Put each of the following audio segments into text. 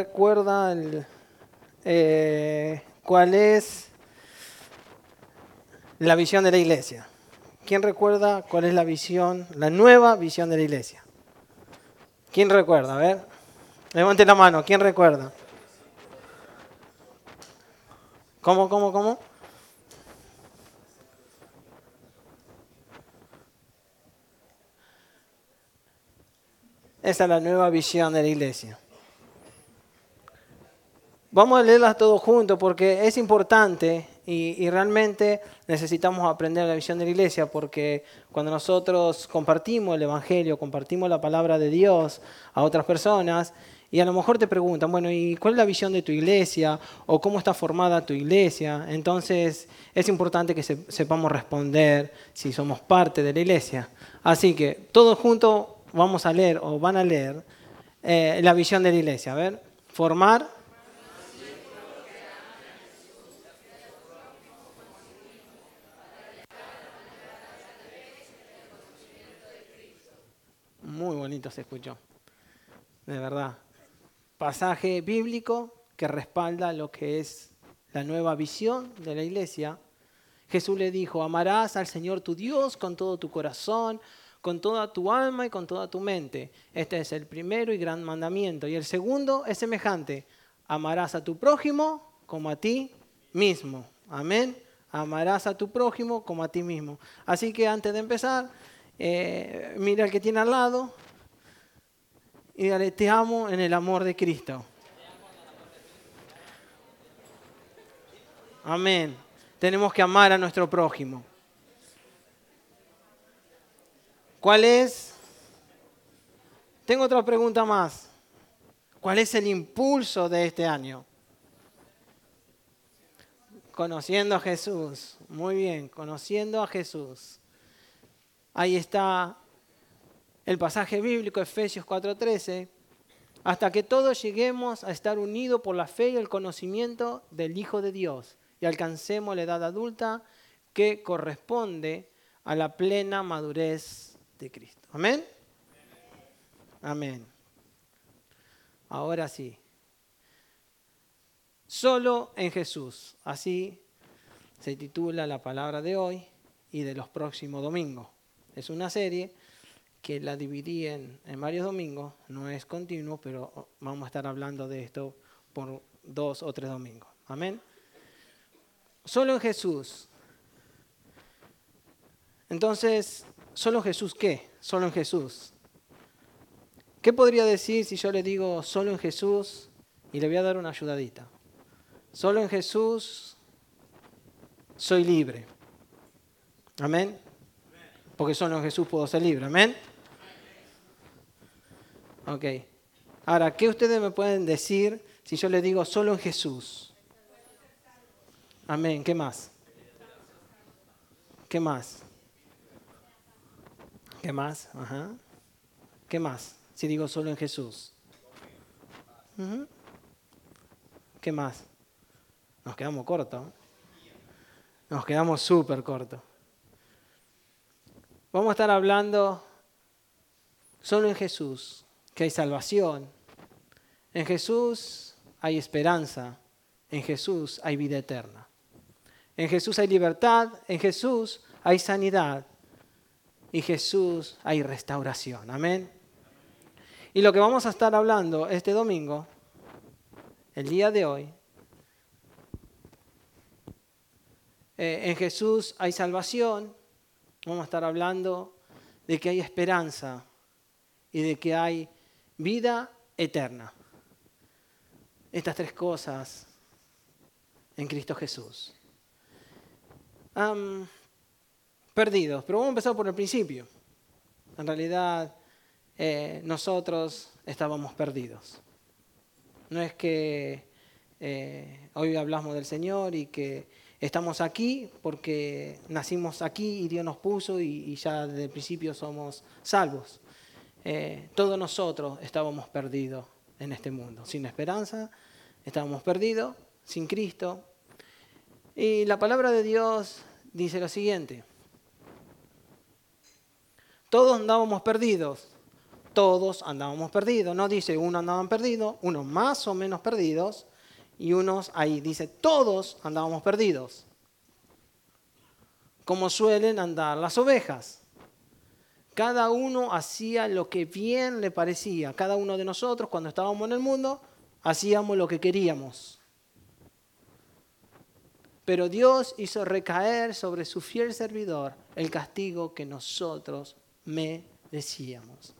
recuerda el, eh, cuál es la visión de la iglesia? ¿Quién recuerda cuál es la visión, la nueva visión de la iglesia? ¿Quién recuerda? A ver, levante la mano, ¿quién recuerda? ¿Cómo, cómo, cómo? Esa es la nueva visión de la iglesia. Vamos a leerlas todos juntos porque es importante y, realmente necesitamos aprender la visión de la iglesia porque cuando nosotros compartimos el Evangelio, compartimos la palabra de Dios a otras personas y a lo mejor te preguntan, bueno, ¿y cuál es la visión de tu iglesia? ¿O cómo está formada tu iglesia? Entonces es importante que sepamos responder si somos parte de la iglesia. Así que todos juntos vamos a leer o van a leer eh, la visión de la iglesia. A ver, formar Muy bonito se escuchó, de verdad. Pasaje bíblico que respalda lo que es la nueva visión de la iglesia. Jesús le dijo, amarás al Señor tu Dios con todo tu corazón, con toda tu alma y con toda tu mente. Este es el primero y gran mandamiento. Y el segundo es semejante, amarás a tu prójimo como a ti mismo. Amén. Amarás a tu prójimo como a ti mismo. Así que antes de empezar, eh, mira al que tiene al lado y dale, te amo en el amor de Cristo. Amén. Tenemos que amar a nuestro prójimo. ¿Cuál es? Tengo otra pregunta más. ¿Cuál es el impulso de este año? Conociendo a Jesús. Muy bien, conociendo a Jesús. Ahí está el pasaje bíblico, Efesios 4:13, hasta que todos lleguemos a estar unidos por la fe y el conocimiento del Hijo de Dios y alcancemos la edad adulta que corresponde a la plena madurez de Cristo. Amén. Amén. Ahora sí. Solo en Jesús. Así se titula la palabra de hoy y de los próximos domingos. Es una serie que la dividí en, varios domingos, no es continuo, pero vamos a estar hablando de esto por dos o tres domingos. Amén. Solo en Jesús. Entonces, ¿solo en Jesús qué? Solo en Jesús. ¿Qué podría decir si yo le digo solo en Jesús y le voy a dar una ayudadita? Solo en Jesús soy libre. Amén porque solo en Jesús puedo ser libre. Amén. Ok. Ahora, ¿qué ustedes me pueden decir si yo les digo solo en Jesús? Amén. ¿Qué más? ¿Qué más? ¿Qué más? Ajá. ¿Qué más? Si digo solo en Jesús. ¿Qué más? Nos quedamos cortos. Nos quedamos súper cortos. Vamos a estar hablando solo en Jesús, que hay salvación. En Jesús hay esperanza. En Jesús hay vida eterna. En Jesús hay libertad. En Jesús hay sanidad. Y Jesús hay restauración. Amén. Y lo que vamos a estar hablando este domingo, el día de hoy, eh, en Jesús hay salvación, vamos a estar hablando de que hay esperanza y de que hay vida eterna. Estas tres cosas en Cristo Jesús. perdidos, pero vamos a empezar por el principio. En realidad, eh, nosotros estábamos perdidos. No es que eh, hoy hablamos del Señor y que Estamos aquí porque nacimos aquí y Dios nos puso y, ya desde el principio somos salvos. Eh, todos nosotros estábamos perdidos en este mundo, sin esperanza, estábamos perdidos, sin Cristo. Y la palabra de Dios dice lo siguiente. Todos andábamos perdidos, todos andábamos perdidos. No dice uno andaban perdidos, unos más o menos perdidos y unos ahí. Dice todos andábamos perdidos. Como suelen andar las ovejas. Cada uno hacía lo que bien le parecía. Cada uno de nosotros cuando estábamos en el mundo hacíamos lo que queríamos. Pero Dios hizo recaer sobre su fiel servidor el castigo que nosotros merecíamos.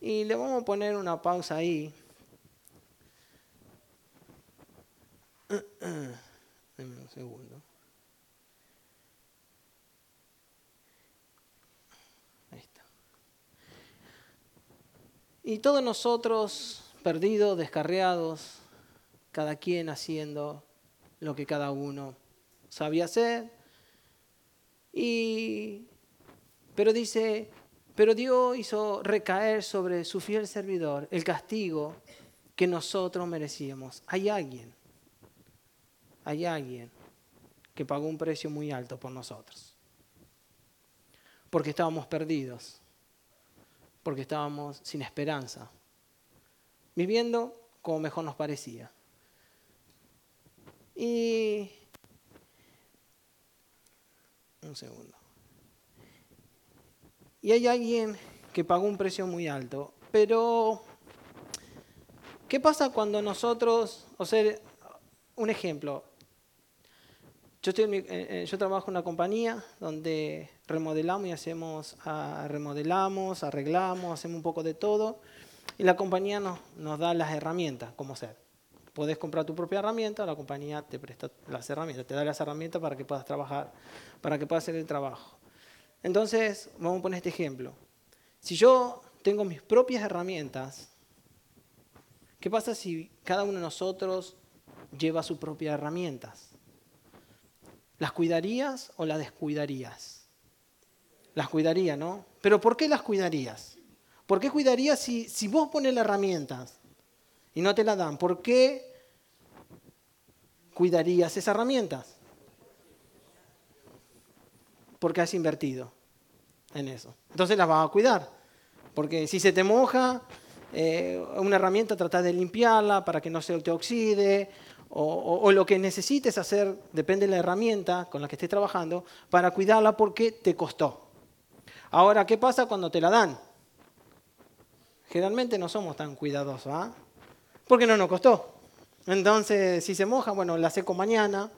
Y le vamos a poner una pausa ahí. Deme un segundo. Y todos nosotros perdidos, descarriados, cada quien haciendo lo que cada uno sabía hacer. Y, pero dice, pero Dios hizo recaer sobre su fiel servidor el castigo que nosotros merecíamos. Hay alguien, hay alguien que pagó un precio muy alto por nosotros. Porque estábamos perdidos, porque estábamos sin esperanza, viviendo como mejor nos parecía. Y... Un segundo. Y hay alguien que pagó un precio muy alto. Pero, ¿qué pasa cuando nosotros, o sea, un ejemplo, eh, eh, yo trabajo en una compañía donde remodelamos y hacemos, ah, remodelamos, arreglamos, hacemos un poco de todo, y la compañía nos, nos da las herramientas, como ser. Puedes comprar tu propia herramienta, la compañía te presta las herramientas, te da las herramientas para que puedas trabajar, para que puedas hacer el trabajo. Entonces, vamos a poner este ejemplo. Si yo tengo mis propias herramientas, ¿qué pasa si cada uno de nosotros lleva sus propias herramientas? ¿Las cuidarías o las descuidarías? Las cuidaría, ¿no? Pero ¿por qué las cuidarías? ¿Por qué cuidarías si, si vos pones las herramientas y no te la dan, ¿por qué cuidarías esas herramientas? Porque has invertido en eso. Entonces las vas a cuidar. Porque si se te moja, eh, una herramienta trata de limpiarla para que no se te oxide, o, lo que necesites hacer, depende de la herramienta con la que estés trabajando, para cuidarla porque te costó. Ahora, ¿qué pasa cuando te la dan? Generalmente no somos tan cuidadosos, ¿ah? porque no nos costó. Entonces, si se moja, bueno, la seco mañana.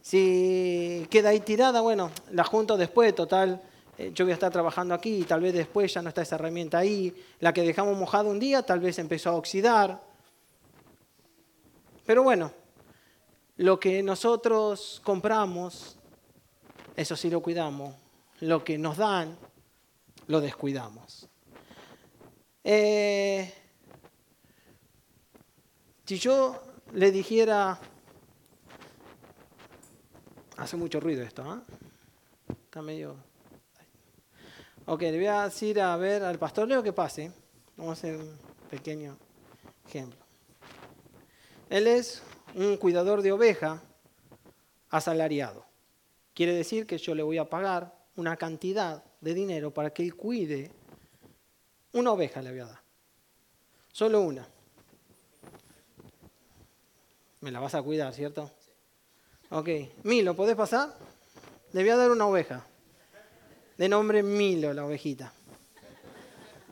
Si queda ahí tirada, bueno, la junto después, total, eh, yo voy a estar trabajando aquí y tal vez después ya no está esa herramienta ahí. La que dejamos mojada un día tal vez empezó a oxidar. Pero bueno, lo que nosotros compramos, eso sí lo cuidamos. Lo que nos dan, lo descuidamos. Eh, si yo le dijera, hace mucho ruido esto, ¿ah? Está medio... Ok, le voy a decir a ver al pastor Leo que pase. Vamos a hacer un pequeño ejemplo. Él es un cuidador de oveja asalariado. Quiere decir que yo le voy a pagar una cantidad de dinero para que él cuide una oveja, le voy a dar. Solo una. Me la vas a cuidar, ¿cierto? Ok. Milo, ¿podés pasar? Le voy a dar una oveja. De nombre Milo, la ovejita.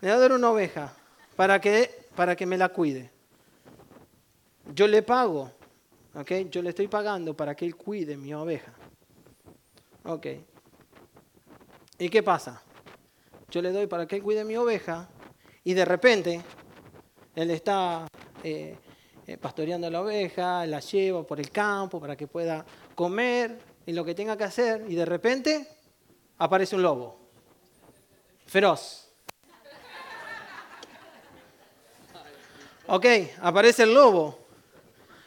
Le voy a dar una oveja para que, para que me la cuide. Yo le pago, ¿ok? Yo le estoy pagando para que él cuide mi oveja. Ok. ¿Y qué pasa? Yo le doy para que él cuide mi oveja y de repente él está eh, eh, pastoreando la oveja, la llevo por el campo para que pueda comer y lo que tenga que hacer, y de repente aparece un lobo, feroz. Ok, aparece el lobo.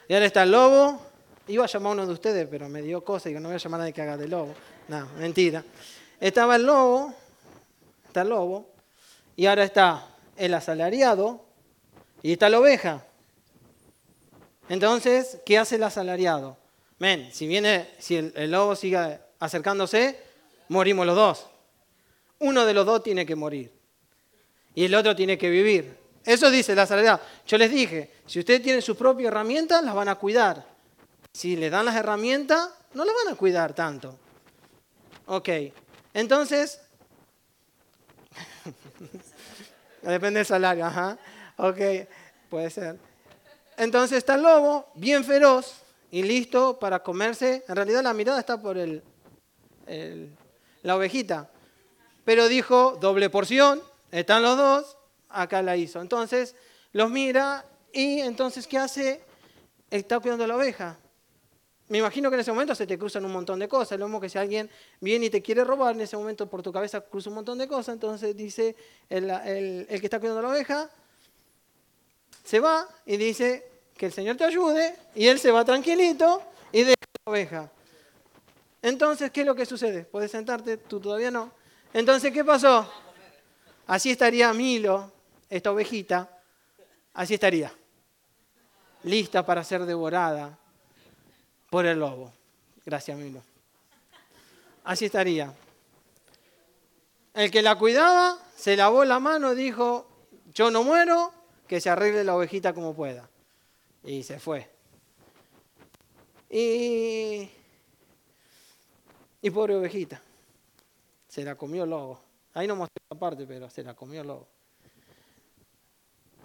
Y ahora está el lobo. Iba a llamar a uno de ustedes, pero me dio cosa y no voy a llamar a nadie que haga de lobo. No, mentira. Estaba el lobo, está el lobo, y ahora está el asalariado y está la oveja. Entonces, ¿qué hace el asalariado? Men, si viene, si el, lobo sigue acercándose, morimos los dos. Uno de los dos tiene que morir. y el otro tiene que vivir. Eso dice la salariado. Yo les dije, si ustedes tienen sus propias herramientas, las van a cuidar. Si le dan las herramientas, no las van a cuidar tanto. Ok, entonces, depende del salario, ajá. Ok, puede ser. Entonces está el lobo, bien feroz y listo para comerse. En realidad la mirada está por el, la ovejita. Pero dijo, doble porción, están los dos, acá la hizo. Entonces los mira y entonces, ¿qué hace? Está cuidando la oveja. Me imagino que en ese momento se te cruzan un montón de cosas. Lo mismo que si alguien viene y te quiere robar, en ese momento por tu cabeza cruza un montón de cosas. Entonces dice el, que está cuidando la oveja, se va y dice que el Señor te ayude y él se va tranquilito y deja la oveja. Entonces, ¿qué es lo que sucede? Puedes sentarte, tú todavía no. Entonces, ¿qué pasó? Así estaría Milo, esta ovejita, así estaría, lista para ser devorada por el lobo. Gracias, Milo. Así estaría. El que la cuidaba se lavó la mano, dijo, yo no muero, que se arregle la ovejita como pueda. Y se fue. Y, y pobre ovejita, se la comió el lobo. Ahí no mostré la parte, pero se la comió el lobo.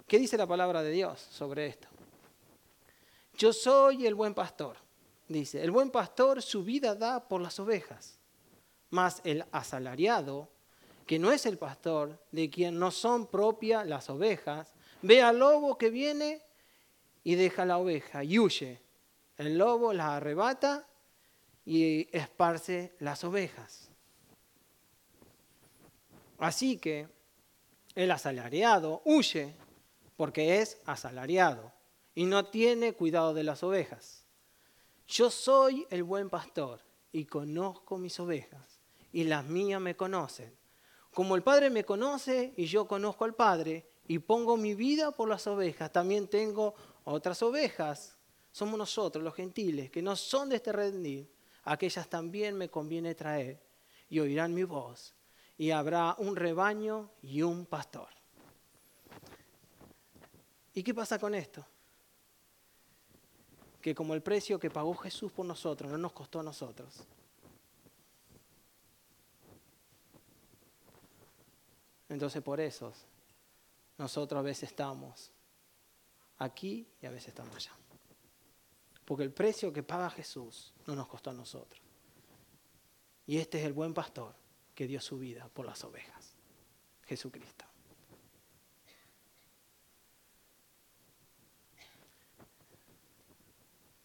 ¿Qué dice la palabra de Dios sobre esto? Yo soy el buen pastor. Dice, el buen pastor su vida da por las ovejas, mas el asalariado, que no es el pastor, de quien no son propias las ovejas, ve al lobo que viene y deja la oveja y huye. El lobo la arrebata y esparce las ovejas. Así que el asalariado huye porque es asalariado y no tiene cuidado de las ovejas. Yo soy el buen pastor y conozco mis ovejas y las mías me conocen. Como el Padre me conoce y yo conozco al Padre y pongo mi vida por las ovejas. También tengo otras ovejas. Somos nosotros, los gentiles, que no son de este redil. Aquellas también me conviene traer y oirán mi voz. Y habrá un rebaño y un pastor. ¿Y qué pasa con esto? Que como el precio que pagó Jesús por nosotros no nos costó a nosotros. Entonces por eso nosotros a veces estamos aquí y a veces estamos allá. Porque el precio que paga Jesús no nos costó a nosotros. Y este es el buen pastor que dio su vida por las ovejas, Jesucristo.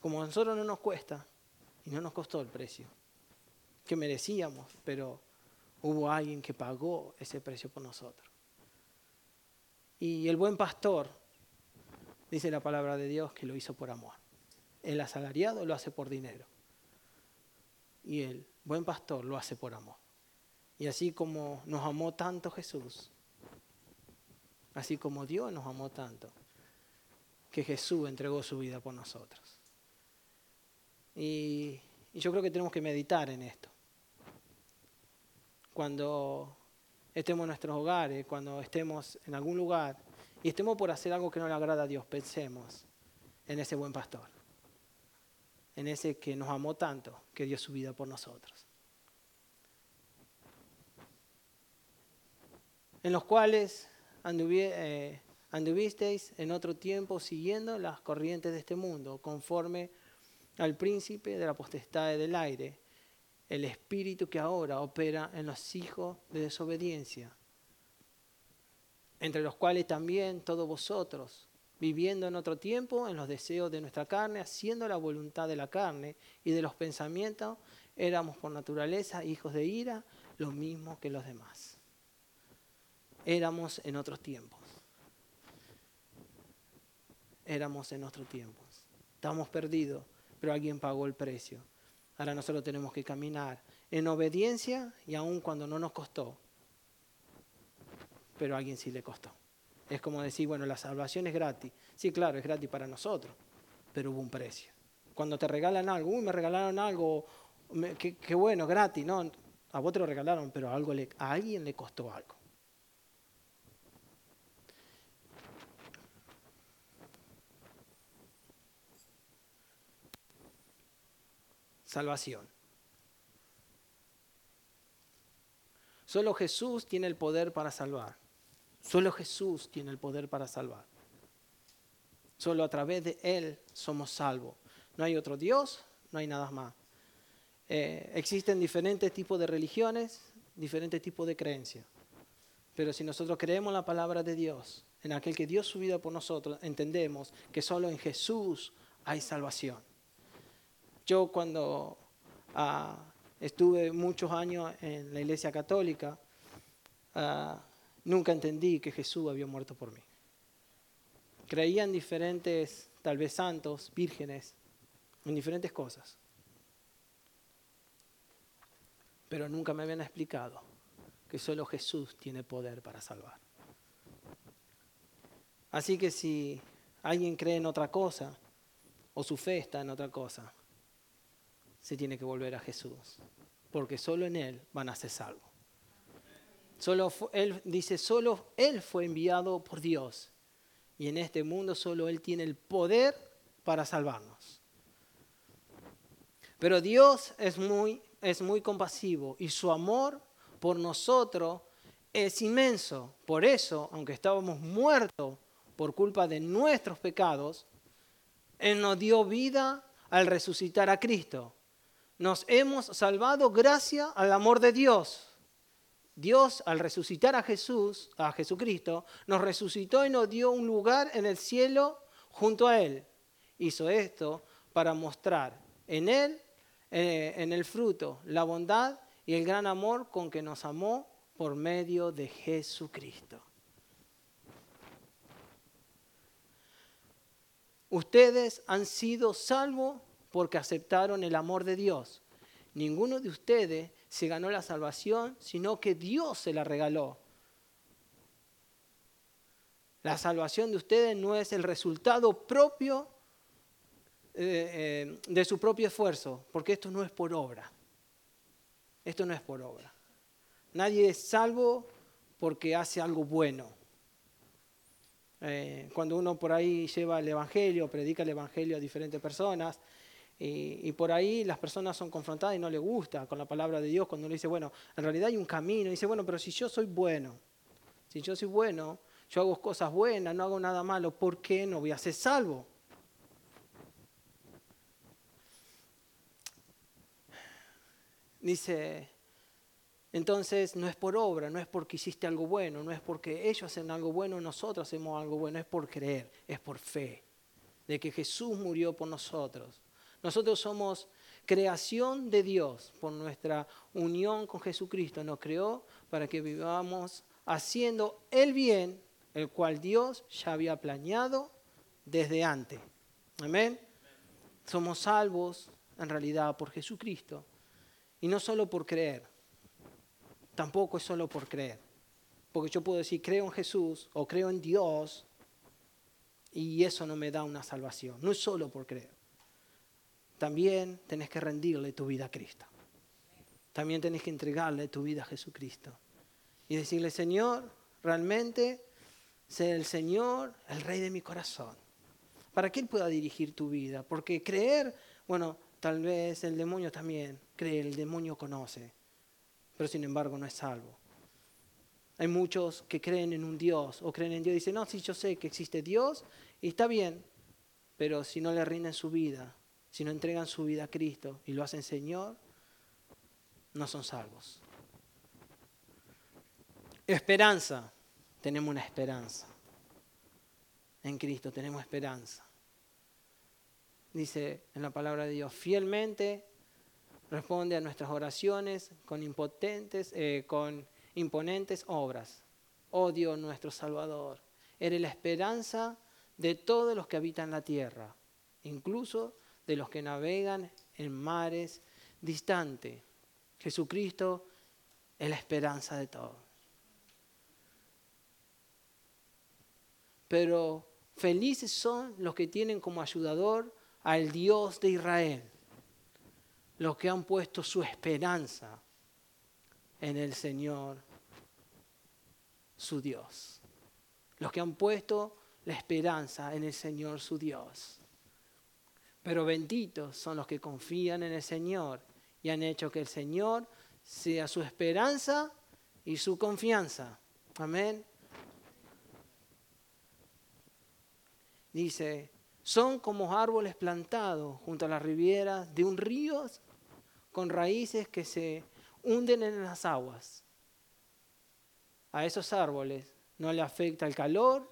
Como a nosotros no nos cuesta y no nos costó el precio, que merecíamos, pero hubo alguien que pagó ese precio por nosotros. Y el buen pastor, dice la palabra de Dios, que lo hizo por amor. El asalariado lo hace por dinero. Y el buen pastor lo hace por amor. Y así como nos amó tanto Jesús, así como Dios nos amó tanto, que Jesús entregó su vida por nosotros. Y, yo creo que tenemos que meditar en esto. Cuando estemos en nuestros hogares, cuando estemos en algún lugar y estemos por hacer algo que no le agrada a Dios, pensemos en ese buen pastor, en ese que nos amó tanto, que dio su vida por nosotros. En los cuales eh, anduvisteis en otro tiempo siguiendo las corrientes de este mundo, conforme al príncipe de la potestad del aire el espíritu que ahora opera en los hijos de desobediencia, entre los cuales también todos vosotros, viviendo en otro tiempo en los deseos de nuestra carne, haciendo la voluntad de la carne y de los pensamientos, éramos por naturaleza hijos de ira, lo mismo que los demás. Éramos en otros tiempos. Éramos en otros tiempos. Estábamos perdidos, pero alguien pagó el precio. Ahora nosotros tenemos que caminar en obediencia y aun cuando no nos costó, pero a alguien sí le costó. Es como decir, bueno, la salvación es gratis. Sí, claro, es gratis para nosotros, pero hubo un precio. Cuando te regalan algo, uy, me regalaron algo, qué, bueno, gratis, no, a vos te lo regalaron, pero algo a alguien le costó algo. Salvación. Solo Jesús tiene el poder para salvar. Solo Jesús tiene el poder para salvar. Solo a través de Él somos salvos. No hay otro Dios, no hay nada más. Eh, existen diferentes tipos de religiones, diferentes tipos de creencias. Pero si nosotros creemos la palabra de Dios, en aquel que dio su vida por nosotros, entendemos que solo en Jesús hay salvación. Yo cuando ah, estuve muchos años en la iglesia católica, ah, nunca entendí que Jesús había muerto por mí. Creía en diferentes, tal vez santos, vírgenes, en diferentes cosas. Pero nunca me habían explicado que solo Jesús tiene poder para salvar. Así que si alguien cree en otra cosa, o su fe está en otra cosa, se tiene que volver a Jesús, porque solo en Él van a ser salvos. Solo él dice, solo Él fue enviado por Dios. Y en este mundo solo Él tiene el poder para salvarnos. Pero Dios es muy, es muy compasivo y su amor por nosotros es inmenso. Por eso, aunque estábamos muertos por culpa de nuestros pecados, Él nos dio vida al resucitar a Cristo. Nos hemos salvado gracias al amor de Dios. Dios, al resucitar a Jesús, a Jesucristo, nos resucitó y nos dio un lugar en el cielo junto a Él. Hizo esto para mostrar en Él, eh, en el fruto, la bondad y el gran amor con que nos amó por medio de Jesucristo. Ustedes han sido salvos porque aceptaron el amor de Dios. Ninguno de ustedes se ganó la salvación, sino que Dios se la regaló. La salvación de ustedes no es el resultado propio eh, eh, de su propio esfuerzo, porque esto no es por obra. Esto no es por obra. Nadie es salvo porque hace algo bueno. Eh, cuando uno por ahí lleva el Evangelio, predica el Evangelio a diferentes personas, y, por ahí las personas son confrontadas y no les gusta con la palabra de Dios cuando uno dice, bueno, en realidad hay un camino. Dice, bueno, pero si yo soy bueno, si yo soy bueno, yo hago cosas buenas, no hago nada malo, ¿por qué no voy a ser salvo? Dice, entonces no es por obra, no es porque hiciste algo bueno, no es porque ellos hacen algo bueno, nosotros hacemos algo bueno, es por creer, es por fe, de que Jesús murió por nosotros nosotros somos creación de Dios por nuestra unión con Jesucristo. Nos creó para que vivamos haciendo el bien, el cual Dios ya había planeado desde antes. Amén. Somos salvos en realidad por Jesucristo. Y no solo por creer. Tampoco es solo por creer. Porque yo puedo decir, creo en Jesús o creo en Dios y eso no me da una salvación. No es solo por creer también tenés que rendirle tu vida a Cristo. También tenés que entregarle tu vida a Jesucristo. Y decirle, Señor, realmente sé el Señor, el Rey de mi corazón. Para que Él pueda dirigir tu vida. Porque creer, bueno, tal vez el demonio también cree, el demonio conoce. Pero sin embargo no es salvo. Hay muchos que creen en un Dios o creen en Dios y dicen, no, sí, yo sé que existe Dios y está bien, pero si no le rinden su vida, si no entregan su vida a Cristo y lo hacen Señor, no son salvos. Esperanza, tenemos una esperanza. En Cristo tenemos esperanza. Dice en la palabra de Dios, fielmente responde a nuestras oraciones con impotentes, eh, con imponentes obras. Oh Dios nuestro Salvador, eres la esperanza de todos los que habitan la tierra, incluso de los que navegan en mares distantes. Jesucristo es la esperanza de todos. Pero felices son los que tienen como ayudador al Dios de Israel, los que han puesto su esperanza en el Señor, su Dios. Los que han puesto la esperanza en el Señor, su Dios. Pero benditos son los que confían en el Señor y han hecho que el Señor sea su esperanza y su confianza. Amén. Dice, son como árboles plantados junto a las rivieras de un río con raíces que se hunden en las aguas. A esos árboles no le afecta el calor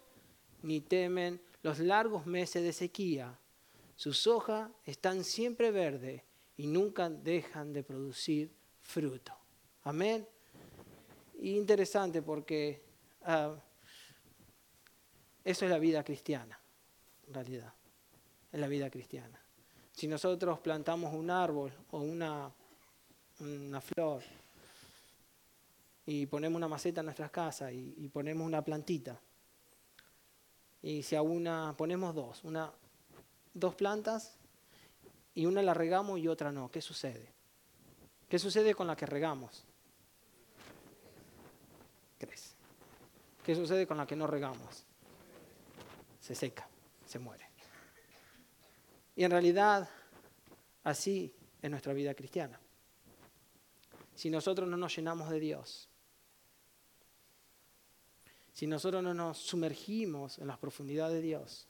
ni temen los largos meses de sequía. Sus hojas están siempre verdes y nunca dejan de producir fruto. Amén. Y interesante porque ah, eso es la vida cristiana, en realidad. Es la vida cristiana. Si nosotros plantamos un árbol o una, flor y ponemos una maceta en nuestras casas y, y ponemos una plantita, y si a una ponemos dos, una, dos plantas y una la regamos y otra no, ¿qué sucede? ¿Qué sucede con la que regamos? Crece. ¿Qué sucede con la que no regamos? Se seca, se muere. Y en realidad, así es nuestra vida cristiana. Si nosotros no nos llenamos de Dios, si nosotros no nos sumergimos en las profundidades de Dios,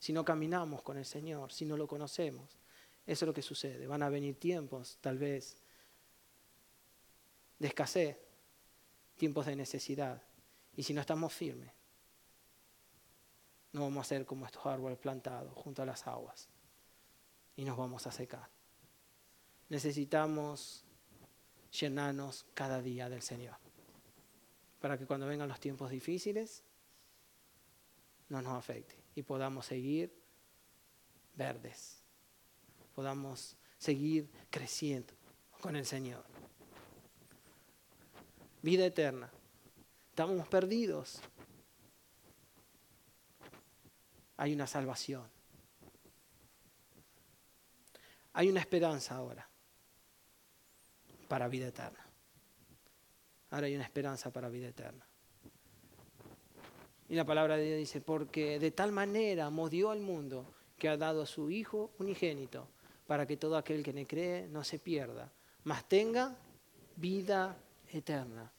si no caminamos con el Señor, si no lo conocemos, eso es lo que sucede. Van a venir tiempos, tal vez, de escasez, tiempos de necesidad. Y si no estamos firmes, no vamos a ser como estos árboles plantados junto a las aguas y nos vamos a secar. Necesitamos llenarnos cada día del Señor para que cuando vengan los tiempos difíciles no nos afecte y podamos seguir verdes, podamos seguir creciendo con el Señor vida eterna. Estamos perdidos. Hay una salvación. Hay una esperanza ahora para vida eterna. Ahora hay una esperanza para vida eterna. Y la palabra de Dios dice, porque de tal manera amó Dios al mundo que ha dado a su Hijo unigénito, para que todo aquel que le cree no se pierda, mas tenga vida eterna.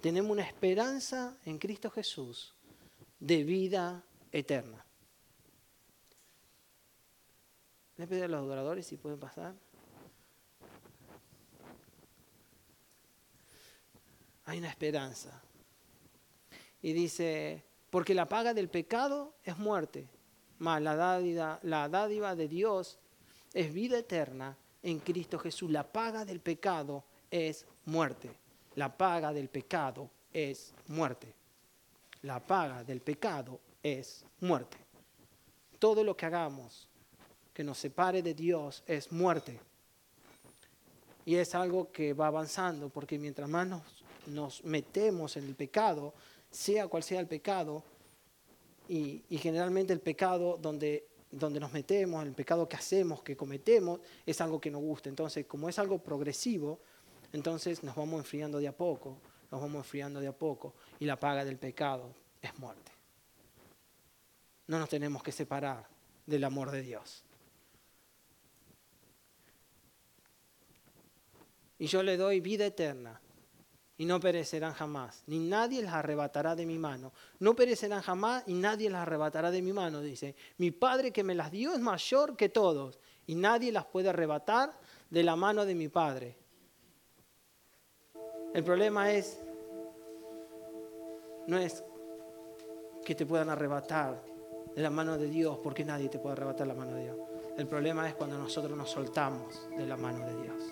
Tenemos una esperanza en Cristo Jesús de vida eterna. Les pido a los adoradores si pueden pasar. Hay una esperanza. Y dice, porque la paga del pecado es muerte, mas la dádiva, la dádiva de Dios es vida eterna en Cristo Jesús. La paga del pecado es muerte. La paga del pecado es muerte. La paga del pecado es muerte. Todo lo que hagamos que nos separe de Dios es muerte. Y es algo que va avanzando, porque mientras más nos, metemos en el pecado, sea cual sea el pecado, y, generalmente el pecado donde, donde nos metemos, el pecado que hacemos, que cometemos, es algo que nos gusta. Entonces, como es algo progresivo, entonces nos vamos enfriando de a poco, nos vamos enfriando de a poco y la paga del pecado es muerte. No nos tenemos que separar del amor de Dios. Y yo le doy vida eterna y no perecerán jamás, ni nadie las arrebatará de mi mano. No perecerán jamás y nadie las arrebatará de mi mano, dice. Mi Padre que me las dio es mayor que todos y nadie las puede arrebatar de la mano de mi Padre. El problema es, no es que te puedan arrebatar de la mano de Dios, porque nadie te puede arrebatar la mano de Dios. El problema es cuando nosotros nos soltamos de la mano de Dios.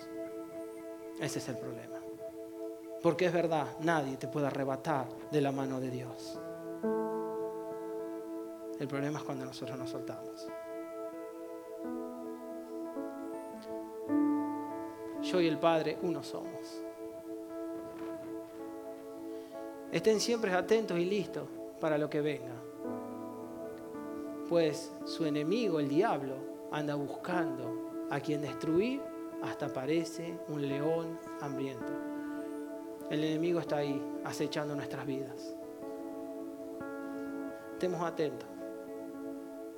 Ese es el problema. Porque es verdad, nadie te puede arrebatar de la mano de Dios. El problema es cuando nosotros nos soltamos. Yo y el Padre uno somos. Estén siempre atentos y listos para lo que venga. Pues su enemigo, el diablo, anda buscando a quien destruir hasta parece un león hambriento. El enemigo está ahí acechando nuestras vidas. Estemos atentos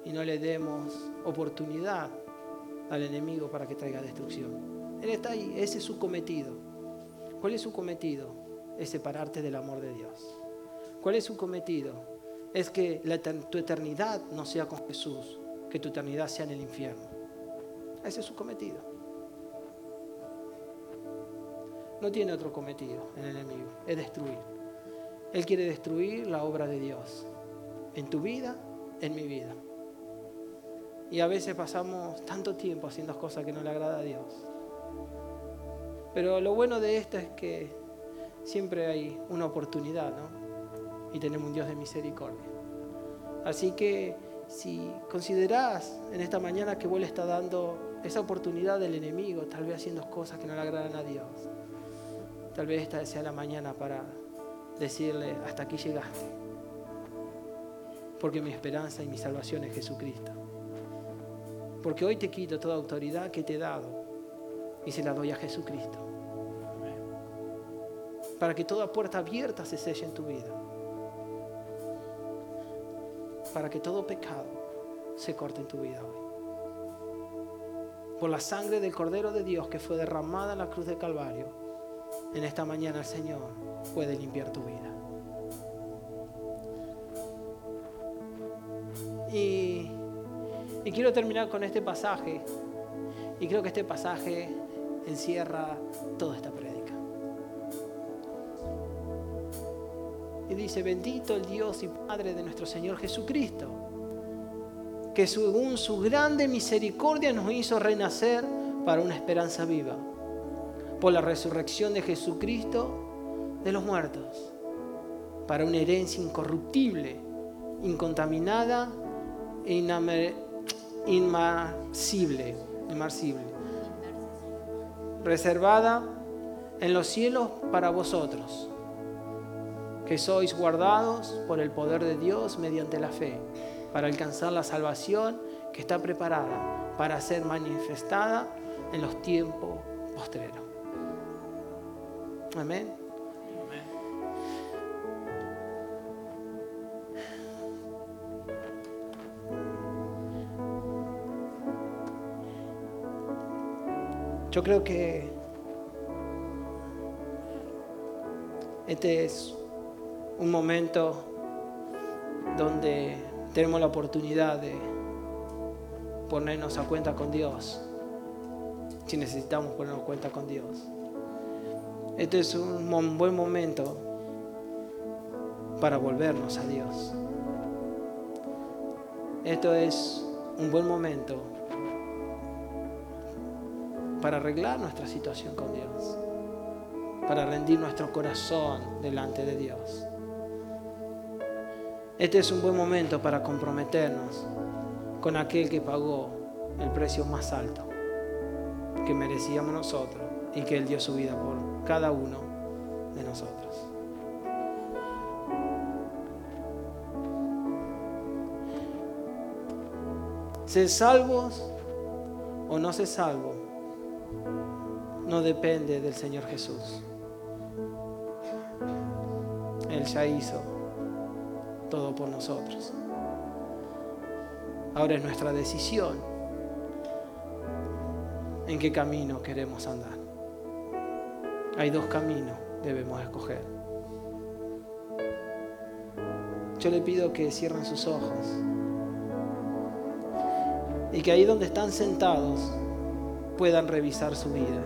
y no le demos oportunidad al enemigo para que traiga destrucción. Él está ahí, ese es su cometido. ¿Cuál es su cometido? Es separarte del amor de Dios. ¿Cuál es su cometido? Es que tu eternidad no sea con Jesús, que tu eternidad sea en el infierno. Ese es su cometido. No tiene otro cometido el enemigo, es destruir. Él quiere destruir la obra de Dios en tu vida, en mi vida. Y a veces pasamos tanto tiempo haciendo cosas que no le agrada a Dios. Pero lo bueno de esto es que siempre hay una oportunidad, ¿no? Y tenemos un Dios de misericordia. Así que si considerás en esta mañana que vos le estás dando esa oportunidad del enemigo, tal vez haciendo cosas que no le agradan a Dios, tal vez esta sea la mañana para decirle, hasta aquí llegaste, porque mi esperanza y mi salvación es Jesucristo. Porque hoy te quito toda autoridad que te he dado y se la doy a Jesucristo. Para que toda puerta abierta se selle en tu vida. Para que todo pecado se corte en tu vida hoy. Por la sangre del Cordero de Dios que fue derramada en la cruz de Calvario, en esta mañana el Señor puede limpiar tu vida. Y quiero terminar con este pasaje. Y creo que este pasaje encierra toda esta prédica. Y dice, bendito el Dios y Padre de nuestro Señor Jesucristo, que según su grande misericordia nos hizo renacer para una esperanza viva, por la resurrección de Jesucristo de los muertos, para una herencia incorruptible, incontaminada e inmarcible, reservada en los cielos para vosotros, que sois guardados por el poder de Dios mediante la fe, para alcanzar la salvación que está preparada para ser manifestada en los tiempos postreros. Amén. Yo creo que este es un momento donde tenemos la oportunidad de ponernos a cuenta con Dios, si necesitamos ponernos a cuenta con Dios. Este es un buen momento para volvernos a Dios. Esto es un buen momento para arreglar nuestra situación con Dios, para rendir nuestro corazón delante de Dios. Este es un buen momento para comprometernos con aquel que pagó el precio más alto que merecíamos nosotros y que Él dio su vida por cada uno de nosotros. Ser salvos o no ser salvos no depende del Señor Jesús. Él ya hizo todo por nosotros. Ahora es nuestra decisión en qué camino queremos andar. Hay dos caminos debemos escoger. Yo le pido que cierren sus ojos y que ahí donde están sentados puedan revisar su vida.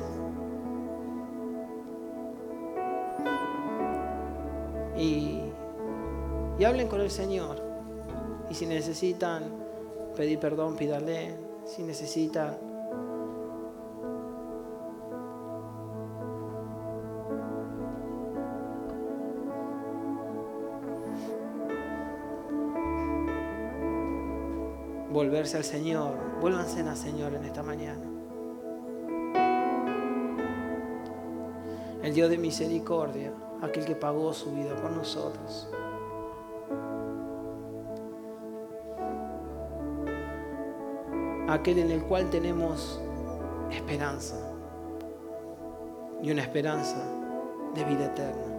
Y, y hablen con el Señor. Y si necesitan pedir perdón, pídale. Si necesitan volverse al Señor, vuélvanse al Señor en esta mañana. el Dios de misericordia, aquel que pagó su vida por nosotros. Aquel en el cual tenemos esperanza y una esperanza de vida eterna.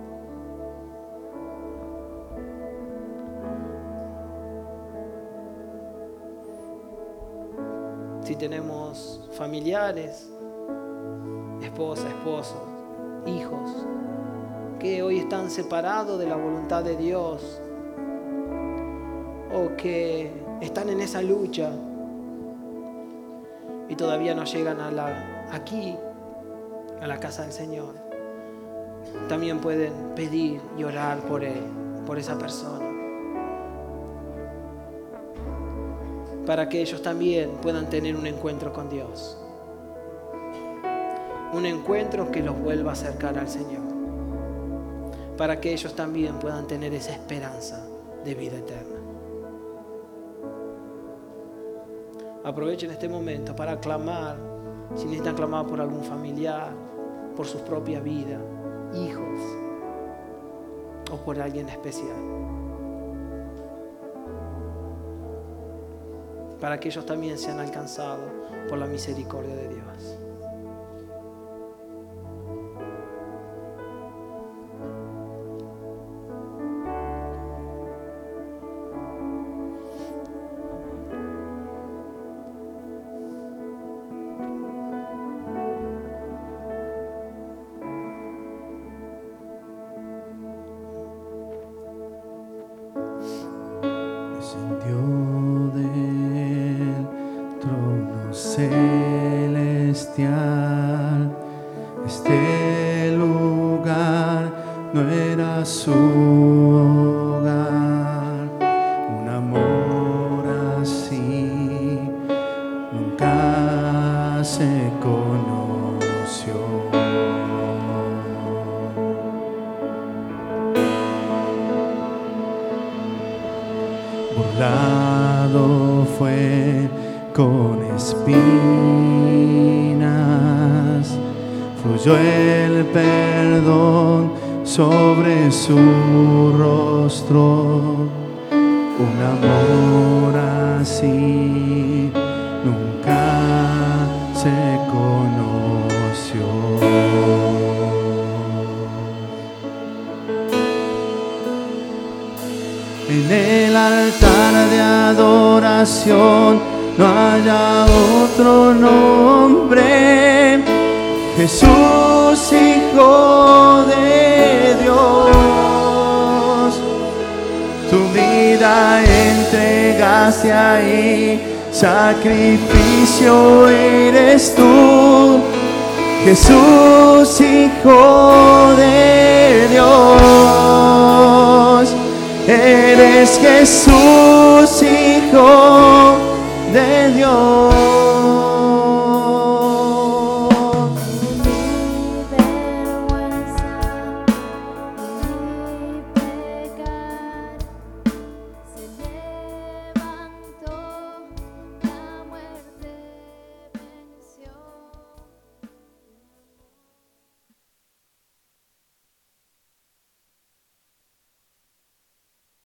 Tenemos familiares, esposa, esposo, hijos, que hoy están separados de la voluntad de Dios o que están en esa lucha y todavía no llegan a la, aquí, a la casa del Señor, también pueden pedir y orar por él, por esa persona. Para que ellos también puedan tener un encuentro con Dios. Un encuentro que los vuelva a acercar al Señor. Para que ellos también puedan tener esa esperanza de vida eterna. Aprovechen este momento para clamar, si necesitan clamar por algún familiar, por su propia vida, hijos o por alguien especial. Para que ellos también sean alcanzados por la misericordia de Dios. say. No haya otro nombre. Jesús, Hijo de Dios, tu vida entregaste ahí, sacrificio eres tú. Jesús, Hijo de Dios, eres Jesús, Hijo de Dios.